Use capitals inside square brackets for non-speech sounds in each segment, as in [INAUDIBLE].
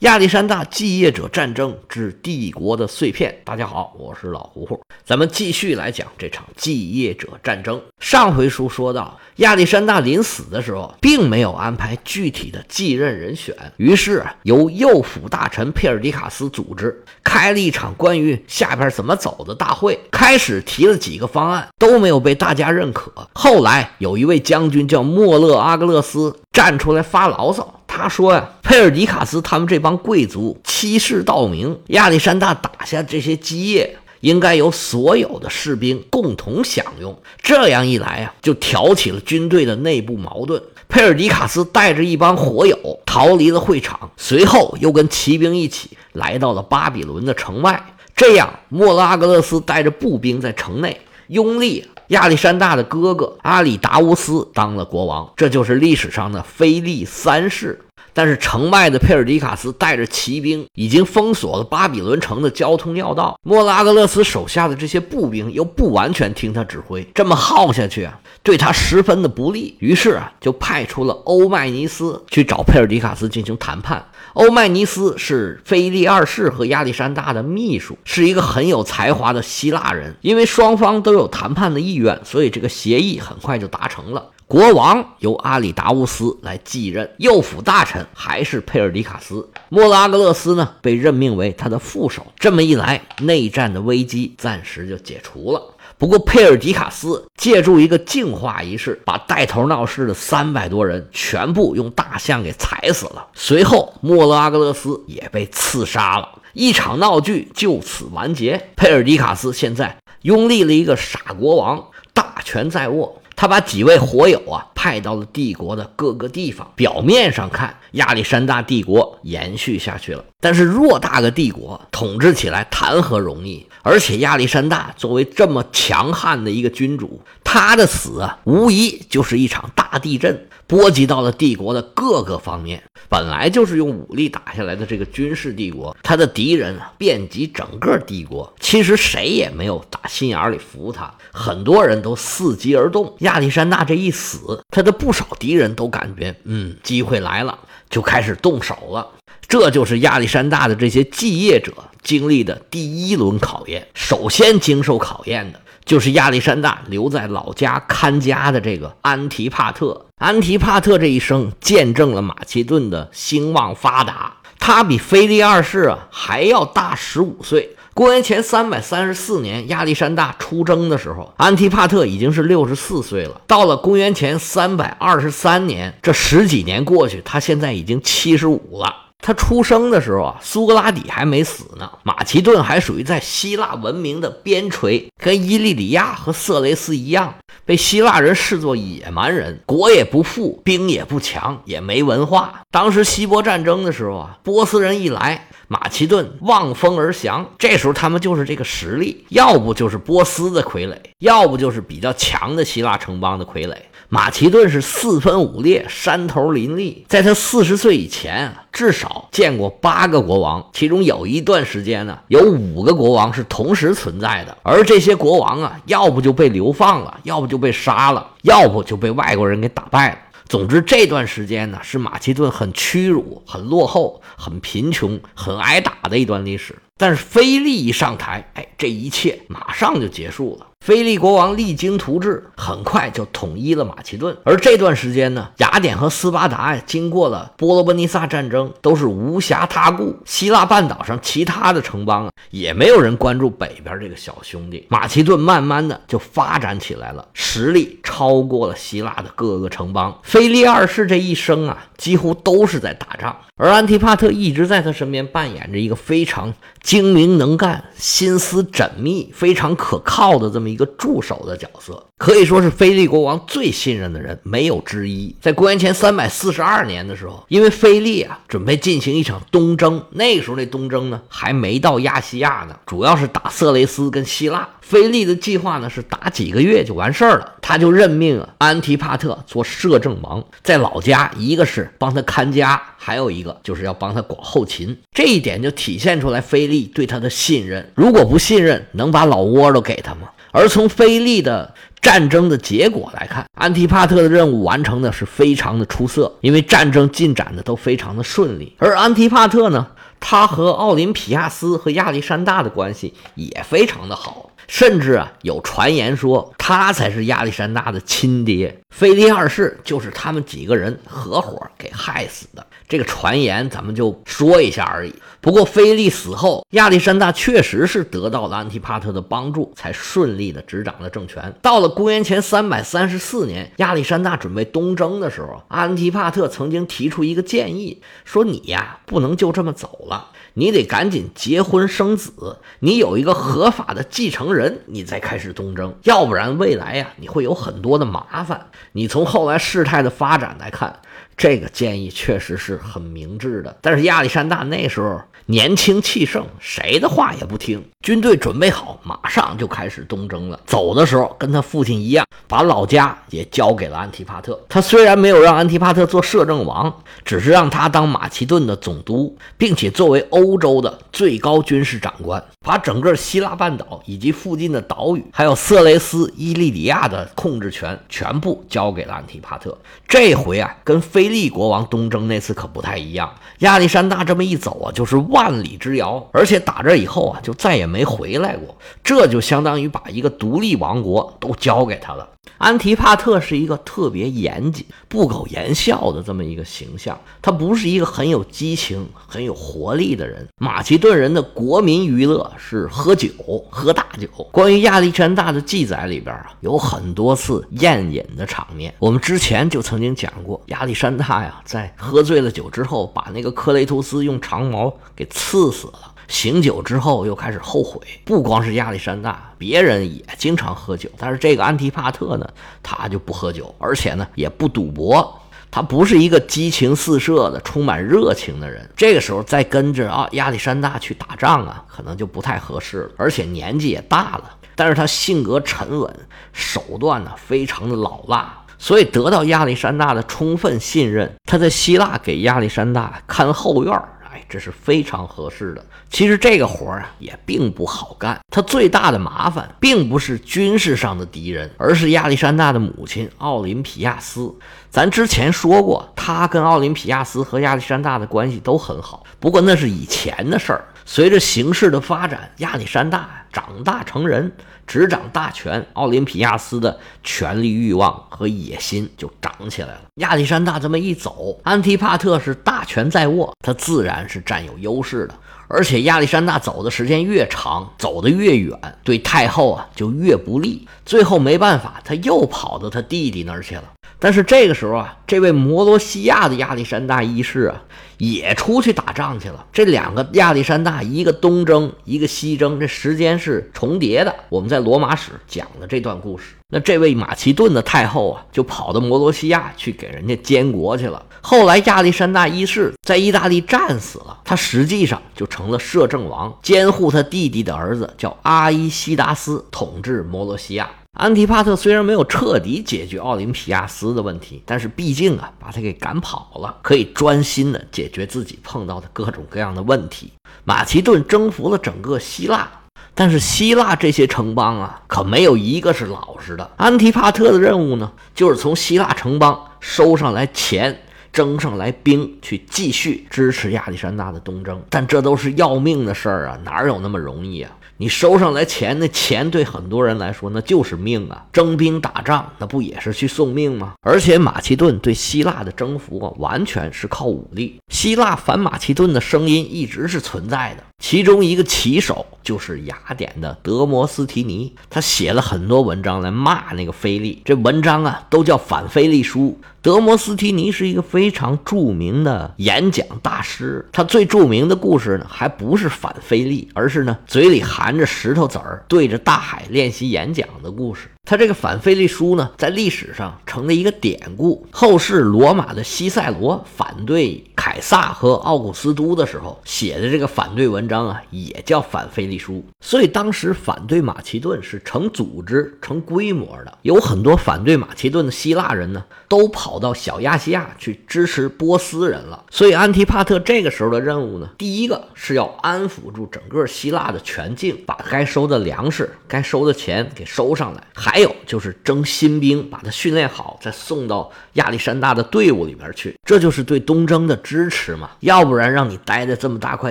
亚历山大继业者战争之帝国的碎片。大家好，我是老胡胡，咱们继续来讲这场继业者战争。上回书说到，亚历山大临死的时候，并没有安排具体的继任人选，于是由右辅大臣佩尔迪卡斯组织开了一场关于下边怎么走的大会。开始提了几个方案，都没有被大家认可。后来有一位将军叫莫勒阿格勒斯站出来发牢骚。他说呀，佩尔迪卡斯他们这帮贵族欺世盗名，亚历山大打下这些基业，应该由所有的士兵共同享用。这样一来啊，就挑起了军队的内部矛盾。佩尔迪卡斯带着一帮火友逃离了会场，随后又跟骑兵一起来到了巴比伦的城外。这样，莫拉格勒斯带着步兵在城内拥立亚历山大的哥哥阿里达乌斯当了国王，这就是历史上的腓力三世。但是城外的佩尔迪卡斯带着骑兵已经封锁了巴比伦城的交通要道，莫拉格勒斯手下的这些步兵又不完全听他指挥，这么耗下去啊，对他十分的不利。于是啊，就派出了欧迈尼斯去找佩尔迪卡斯进行谈判。欧迈尼斯是腓力二世和亚历山大的秘书，是一个很有才华的希腊人。因为双方都有谈判的意愿，所以这个协议很快就达成了。国王由阿里达乌斯来继任，右辅大臣还是佩尔迪卡斯。莫拉格勒斯呢，被任命为他的副手。这么一来，内战的危机暂时就解除了。不过，佩尔迪卡斯借助一个净化仪式，把带头闹事的三百多人全部用大象给踩死了。随后，莫拉格勒斯也被刺杀了。一场闹剧就此完结。佩尔迪卡斯现在拥立了一个傻国王，大权在握。他把几位火友啊派到了帝国的各个地方。表面上看，亚历山大帝国延续下去了，但是偌大个帝国统治起来谈何容易？而且亚历山大作为这么强悍的一个君主，他的死啊，无疑就是一场大地震。波及到了帝国的各个方面。本来就是用武力打下来的这个军事帝国，他的敌人啊遍及整个帝国。其实谁也没有打心眼里服他，很多人都伺机而动。亚历山大这一死，他的不少敌人都感觉，嗯，机会来了，就开始动手了。这就是亚历山大的这些继业者经历的第一轮考验。首先经受考验的。就是亚历山大留在老家看家的这个安提帕特。安提帕特这一生见证了马其顿的兴旺发达。他比腓力二世啊还要大十五岁。公元前三百三十四年，亚历山大出征的时候，安提帕特已经是六十四岁了。到了公元前三百二十三年，这十几年过去，他现在已经七十五了。他出生的时候啊，苏格拉底还没死呢。马其顿还属于在希腊文明的边陲，跟伊利里亚和色雷斯一样，被希腊人视作野蛮人，国也不富，兵也不强，也没文化。当时希波战争的时候啊，波斯人一来，马其顿望风而降。这时候他们就是这个实力，要不就是波斯的傀儡，要不就是比较强的希腊城邦的傀儡。马其顿是四分五裂，山头林立。在他四十岁以前，至少见过八个国王，其中有一段时间呢，有五个国王是同时存在的。而这些国王啊，要不就被流放了，要不就被杀了，要不就被外国人给打败了。总之，这段时间呢，是马其顿很屈辱、很落后、很贫穷、很挨打的一段历史。但是菲利一上台，哎，这一切马上就结束了。菲利国王励精图治，很快就统一了马其顿。而这段时间呢，雅典和斯巴达呀，经过了波罗奔尼撒战争，都是无暇他顾。希腊半岛上其他的城邦啊，也没有人关注北边这个小兄弟。马其顿慢慢的就发展起来了，实力超过了希腊的各个城邦。菲利二世这一生啊，几乎都是在打仗，而安提帕特一直在他身边扮演着一个非常精明能干、心思缜密、非常可靠的这么一。个助手的角色，可以说是菲利国王最信任的人，没有之一。在公元前三百四十二年的时候，因为菲利啊准备进行一场东征，那时候那东征呢还没到亚细亚呢，主要是打色雷斯跟希腊。菲利的计划呢是打几个月就完事儿了，他就任命安提帕特做摄政王，在老家，一个是帮他看家，还有一个就是要帮他管后勤。这一点就体现出来菲利对他的信任。如果不信任，能把老窝都给他吗？而从菲利的战争的结果来看，安提帕特的任务完成的是非常的出色，因为战争进展的都非常的顺利。而安提帕特呢，他和奥林匹亚斯和亚历山大的关系也非常的好。甚至啊，有传言说他才是亚历山大的亲爹，菲利二世就是他们几个人合伙给害死的。这个传言咱们就说一下而已。不过菲利死后，亚历山大确实是得到了安提帕特的帮助，才顺利的执掌了政权。到了公元前三百三十四年，亚历山大准备东征的时候，安提帕特曾经提出一个建议，说你呀不能就这么走了。你得赶紧结婚生子，你有一个合法的继承人，你再开始东征，要不然未来呀你会有很多的麻烦。你从后来事态的发展来看，这个建议确实是很明智的。但是亚历山大那时候。年轻气盛，谁的话也不听。军队准备好，马上就开始东征了。走的时候，跟他父亲一样，把老家也交给了安提帕特。他虽然没有让安提帕特做摄政王，只是让他当马其顿的总督，并且作为欧洲的最高军事长官，把整个希腊半岛以及附近的岛屿，还有色雷斯、伊利里亚的控制权全部交给了安提帕特。这回啊，跟菲利国王东征那次可不太一样。亚历山大这么一走啊，就是万里之遥，而且打这以后啊，就再也没 [LAUGHS] 没回来过。这就相当于把一个独立王国都交给他了。安提帕特是一个特别严谨、不苟言笑的这么一个形象，他不是一个很有激情、很有活力的人。马其顿人的国民娱乐是喝酒、喝大酒。关于亚历山大的记载里边啊，有很多次宴饮的场面。我们之前就曾经讲过，亚历山大呀，在喝醉了酒之后，把那个克雷图斯用长矛给刺死了。醒酒之后又开始后悔，不光是亚历山大，别人也经常喝酒，但是这个安提帕特呢，他就不喝酒，而且呢也不赌博，他不是一个激情四射的、充满热情的人。这个时候再跟着啊亚历山大去打仗啊，可能就不太合适了，而且年纪也大了。但是他性格沉稳，手段呢非常的老辣，所以得到亚历山大的充分信任。他在希腊给亚历山大看后院儿哎，这是非常合适的。其实这个活儿啊也并不好干，他最大的麻烦并不是军事上的敌人，而是亚历山大的母亲奥林匹亚斯。咱之前说过，他跟奥林匹亚斯和亚历山大的关系都很好，不过那是以前的事儿。随着形势的发展，亚历山大长大成人，执掌大权，奥林匹亚斯的权力欲望和野心就长起来了。亚历山大这么一走，安提帕特是大权在握，他自然是占有优势的。而且亚历山大走的时间越长，走得越远，对太后啊就越不利。最后没办法，他又跑到他弟弟那儿去了。但是这个时候啊，这位摩罗西亚的亚历山大一世啊，也出去打仗去了。这两个亚历山大，一个东征，一个西征，这时间是重叠的。我们在罗马史讲的这段故事。那这位马其顿的太后啊，就跑到摩罗西亚去给人家监国去了。后来亚历山大一世在意大利战死了，他实际上就成了摄政王，监护他弟弟的儿子叫阿伊西达斯统治摩罗西亚。安提帕特虽然没有彻底解决奥林匹亚斯的问题，但是毕竟啊把他给赶跑了，可以专心的解决自己碰到的各种各样的问题。马其顿征服了整个希腊。但是希腊这些城邦啊，可没有一个是老实的。安提帕特的任务呢，就是从希腊城邦收上来钱，征上来兵，去继续支持亚历山大的东征。但这都是要命的事儿啊，哪有那么容易啊？你收上来钱，那钱对很多人来说那就是命啊！征兵打仗，那不也是去送命吗？而且马其顿对希腊的征服啊，完全是靠武力。希腊反马其顿的声音一直是存在的，其中一个旗手就是雅典的德摩斯提尼，他写了很多文章来骂那个菲利，这文章啊都叫反菲利书。德摩斯提尼是一个非常著名的演讲大师，他最著名的故事呢，还不是反菲利，而是呢嘴里含着石头子儿对着大海练习演讲的故事。他这个反费利书呢，在历史上成了一个典故。后世罗马的西塞罗反对凯撒和奥古斯都的时候写的这个反对文章啊，也叫反腓力书。所以当时反对马其顿是成组织、成规模的，有很多反对马其顿的希腊人呢，都跑到小亚细亚去支持波斯人了。所以安提帕特这个时候的任务呢，第一个是要安抚住整个希腊的全境，把该收的粮食、该收的钱给收上来；还还有就是征新兵，把他训练好，再送到亚历山大的队伍里边去。这就是对东征的支持嘛。要不然让你待在这么大块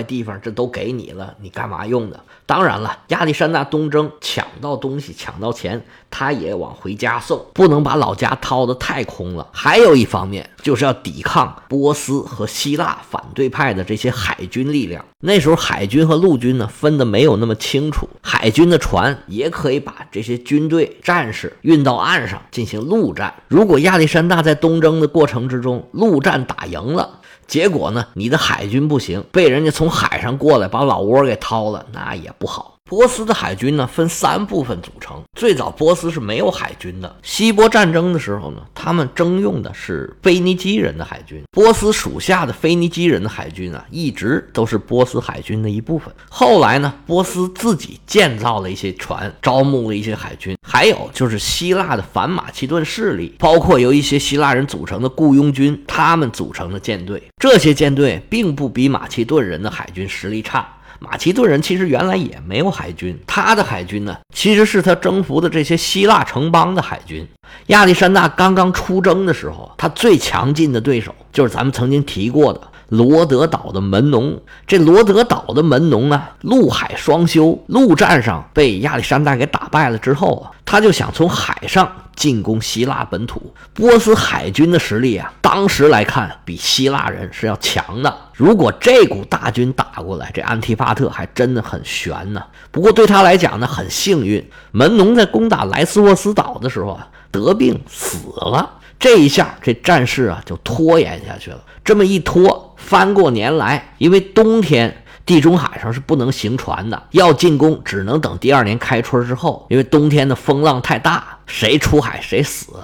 地方，这都给你了，你干嘛用的？当然了，亚历山大东征抢到东西、抢到钱，他也往回家送，不能把老家掏得太空了。还有一方面，就是要抵抗波斯和希腊反对派的这些海军力量。那时候海军和陆军呢分得没有那么清楚，海军的船也可以把这些军队战士运到岸上进行陆战。如果亚历山大在东征的过程之中陆战打赢了，结果呢？你的海军不行，被人家从海上过来把老窝给掏了，那也不好。波斯的海军呢，分三部分组成。最早波斯是没有海军的。希波战争的时候呢，他们征用的是腓尼基人的海军。波斯属下的腓尼基人的海军啊，一直都是波斯海军的一部分。后来呢，波斯自己建造了一些船，招募了一些海军。还有就是希腊的反马其顿势力，包括由一些希腊人组成的雇佣军，他们组成的舰队。这些舰队并不比马其顿人的海军实力差。马其顿人其实原来也没有海军，他的海军呢，其实是他征服的这些希腊城邦的海军。亚历山大刚刚出征的时候，他最强劲的对手就是咱们曾经提过的罗德岛的门农。这罗德岛的门农呢，陆海双修，陆战上被亚历山大给打败了之后啊，他就想从海上。进攻希腊本土，波斯海军的实力啊，当时来看比希腊人是要强的。如果这股大军打过来，这安提帕特还真的很悬呢。不过对他来讲呢，很幸运，门农在攻打莱斯沃斯岛的时候啊，得病死了。这一下，这战事啊就拖延下去了。这么一拖，翻过年来，因为冬天。地中海上是不能行船的，要进攻只能等第二年开春之后，因为冬天的风浪太大，谁出海谁死。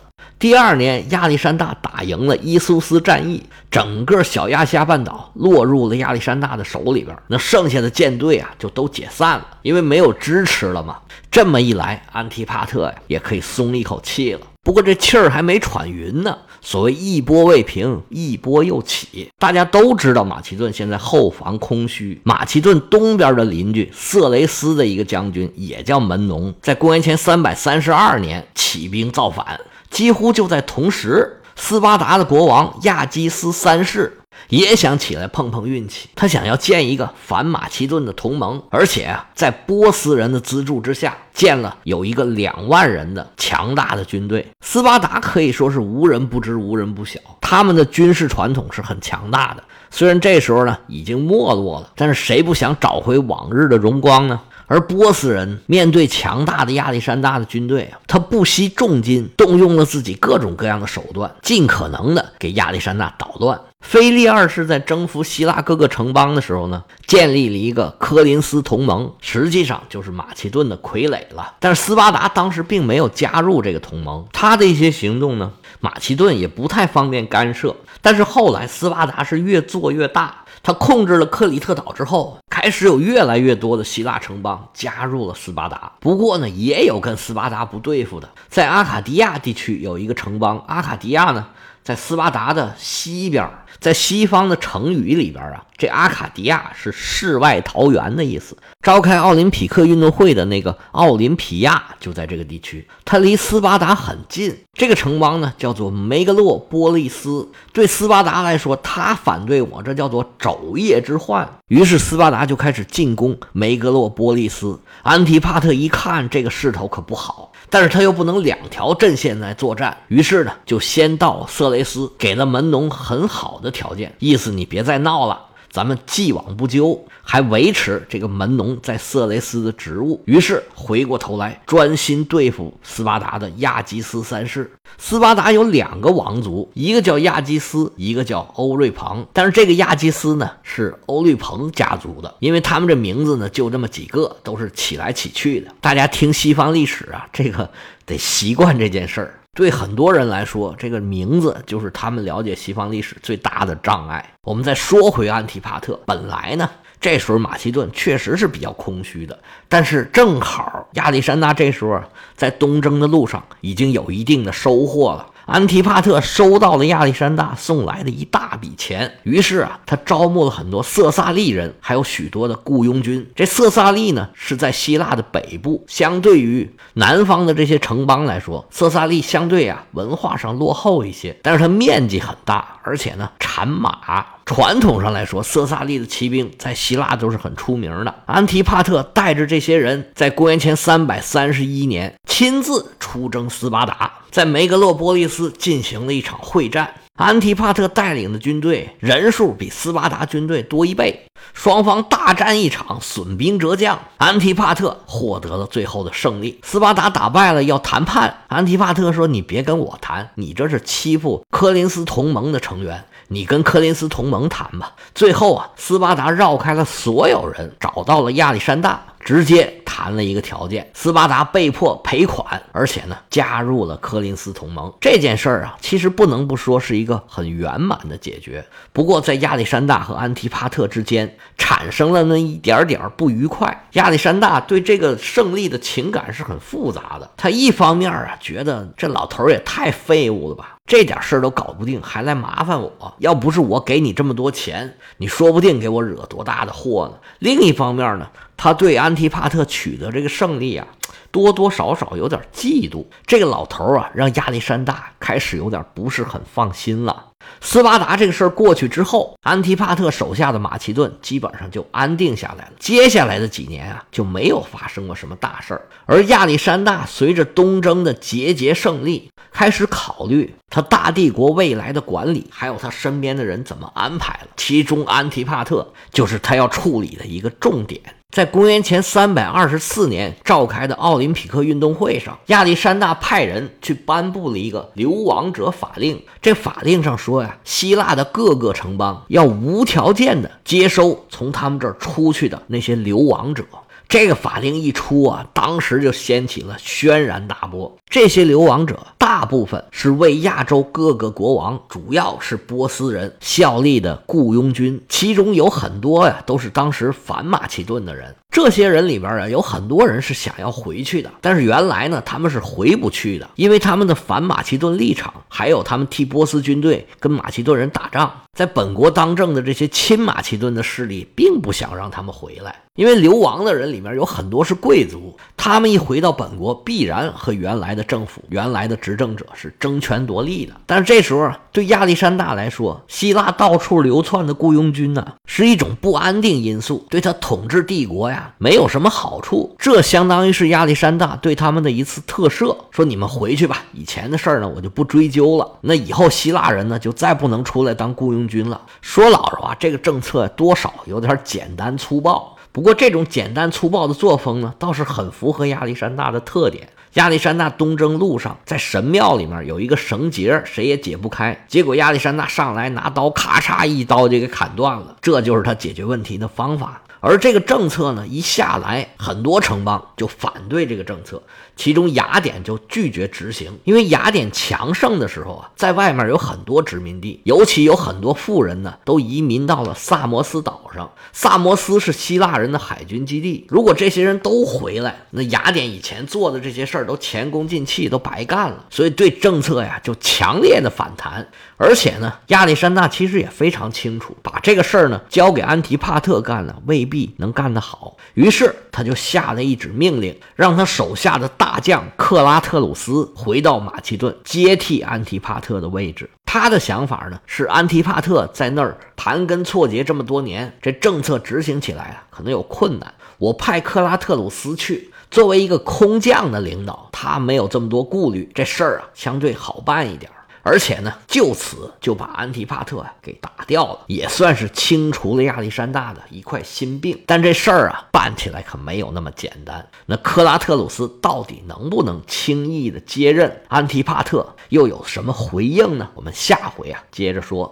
第二年，亚历山大打赢了伊苏斯战役，整个小亚细亚半岛落入了亚历山大的手里边。那剩下的舰队啊，就都解散了，因为没有支持了嘛。这么一来，安提帕特呀，也可以松一口气了。不过这气儿还没喘匀呢。所谓一波未平，一波又起。大家都知道，马其顿现在后防空虚。马其顿东边的邻居色雷斯的一个将军也叫门农，在公元前三百三十二年起兵造反。几乎就在同时，斯巴达的国王亚基斯三世。也想起来碰碰运气，他想要建一个反马其顿的同盟，而且啊，在波斯人的资助之下，建了有一个两万人的强大的军队。斯巴达可以说是无人不知、无人不晓，他们的军事传统是很强大的。虽然这时候呢已经没落了，但是谁不想找回往日的荣光呢？而波斯人面对强大的亚历山大的军队啊，他不惜重金，动用了自己各种各样的手段，尽可能的给亚历山大捣乱。腓力二世在征服希腊各个城邦的时候呢，建立了一个科林斯同盟，实际上就是马其顿的傀儡了。但是斯巴达当时并没有加入这个同盟，他的一些行动呢，马其顿也不太方便干涉。但是后来斯巴达是越做越大，他控制了克里特岛之后，开始有越来越多的希腊城邦加入了斯巴达。不过呢，也有跟斯巴达不对付的，在阿卡迪亚地区有一个城邦，阿卡迪亚呢。在斯巴达的西边，在西方的成语里边啊，这阿卡迪亚是世外桃源的意思。召开奥林匹克运动会的那个奥林匹亚就在这个地区，它离斯巴达很近。这个城邦呢叫做梅格洛波利斯。对斯巴达来说，他反对我，这叫做昼夜之患。于是斯巴达就开始进攻梅格洛波利斯。安提帕特一看这个势头可不好。但是他又不能两条阵线来作战，于是呢，就先到色雷斯，给了门农很好的条件，意思你别再闹了。咱们既往不咎，还维持这个门农在色雷斯的职务。于是回过头来专心对付斯巴达的亚基斯三世。斯巴达有两个王族，一个叫亚基斯，一个叫欧瑞庞。但是这个亚基斯呢，是欧瑞庞家族的，因为他们这名字呢就这么几个，都是起来起去的。大家听西方历史啊，这个得习惯这件事儿。对很多人来说，这个名字就是他们了解西方历史最大的障碍。我们再说回安提帕特，本来呢，这时候马其顿确实是比较空虚的，但是正好亚历山大这时候在东征的路上已经有一定的收获了。安提帕特收到了亚历山大送来的一大笔钱，于是啊，他招募了很多色萨利人，还有许多的雇佣军。这色萨利呢，是在希腊的北部，相对于南方的这些城邦来说，色萨利相对啊文化上落后一些，但是它面积很大，而且呢产马。传统上来说，色萨利的骑兵在希腊都是很出名的。安提帕特带着这些人在公元前三百三十一年亲自出征斯巴达，在梅格洛波利斯进行了一场会战。安提帕特带领的军队人数比斯巴达军队多一倍，双方大战一场，损兵折将，安提帕特获得了最后的胜利。斯巴达打败了，要谈判。安提帕特说：“你别跟我谈，你这是欺负科林斯同盟的成员。”你跟柯林斯同盟谈吧。最后啊，斯巴达绕开了所有人，找到了亚历山大。直接谈了一个条件，斯巴达被迫赔款，而且呢加入了科林斯同盟。这件事儿啊，其实不能不说是一个很圆满的解决。不过在亚历山大和安提帕特之间产生了那一点点不愉快。亚历山大对这个胜利的情感是很复杂的。他一方面啊觉得这老头也太废物了吧，这点事儿都搞不定，还来麻烦我。要不是我给你这么多钱，你说不定给我惹多大的祸呢。另一方面呢。他对安提帕特取得这个胜利啊，多多少少有点嫉妒。这个老头啊，让亚历山大开始有点不是很放心了。斯巴达这个事儿过去之后，安提帕特手下的马其顿基本上就安定下来了。接下来的几年啊，就没有发生过什么大事儿。而亚历山大随着东征的节节胜利，开始考虑他大帝国未来的管理，还有他身边的人怎么安排了。其中，安提帕特就是他要处理的一个重点。在公元前三百二十四年召开的奥林匹克运动会上，亚历山大派人去颁布了一个流亡者法令。这法令上说说呀，希腊的各个城邦要无条件的接收从他们这儿出去的那些流亡者。这个法令一出啊，当时就掀起了轩然大波。这些流亡者大部分是为亚洲各个国王，主要是波斯人效力的雇佣军，其中有很多呀，都是当时反马其顿的人。这些人里边啊，有很多人是想要回去的，但是原来呢，他们是回不去的，因为他们的反马其顿立场，还有他们替波斯军队跟马其顿人打仗，在本国当政的这些亲马其顿的势力，并不想让他们回来，因为流亡的人里面有很多是贵族，他们一回到本国，必然和原来的政府、原来的执政者是争权夺利的。但是这时候对亚历山大来说，希腊到处流窜的雇佣军呢，是一种不安定因素，对他统治帝国呀。没有什么好处，这相当于是亚历山大对他们的一次特赦，说你们回去吧，以前的事儿呢我就不追究了。那以后希腊人呢就再不能出来当雇佣军了。说老实话，这个政策多少有点简单粗暴，不过这种简单粗暴的作风呢倒是很符合亚历山大的特点。亚历山大东征路上，在神庙里面有一个绳结，谁也解不开。结果亚历山大上来拿刀，咔嚓一刀就给砍断了。这就是他解决问题的方法。而这个政策呢，一下来，很多城邦就反对这个政策，其中雅典就拒绝执行，因为雅典强盛的时候啊，在外面有很多殖民地，尤其有很多富人呢，都移民到了萨摩斯岛上。萨摩斯是希腊人的海军基地，如果这些人都回来，那雅典以前做的这些事儿都前功尽弃，都白干了。所以对政策呀，就强烈的反弹。而且呢，亚历山大其实也非常清楚，把这个事儿呢交给安提帕特干了，未必必能干得好。于是他就下了一纸命令，让他手下的大将克拉特鲁斯回到马其顿，接替安提帕特的位置。他的想法呢是，安提帕特在那儿盘根错节这么多年，这政策执行起来啊可能有困难。我派克拉特鲁斯去，作为一个空降的领导，他没有这么多顾虑，这事儿啊相对好办一点。而且呢，就此就把安提帕特啊给打掉了，也算是清除了亚历山大的一块心病。但这事儿啊办起来可没有那么简单。那克拉特鲁斯到底能不能轻易的接任？安提帕特又有什么回应呢？我们下回啊接着说。